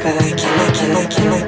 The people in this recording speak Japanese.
から生きるきるき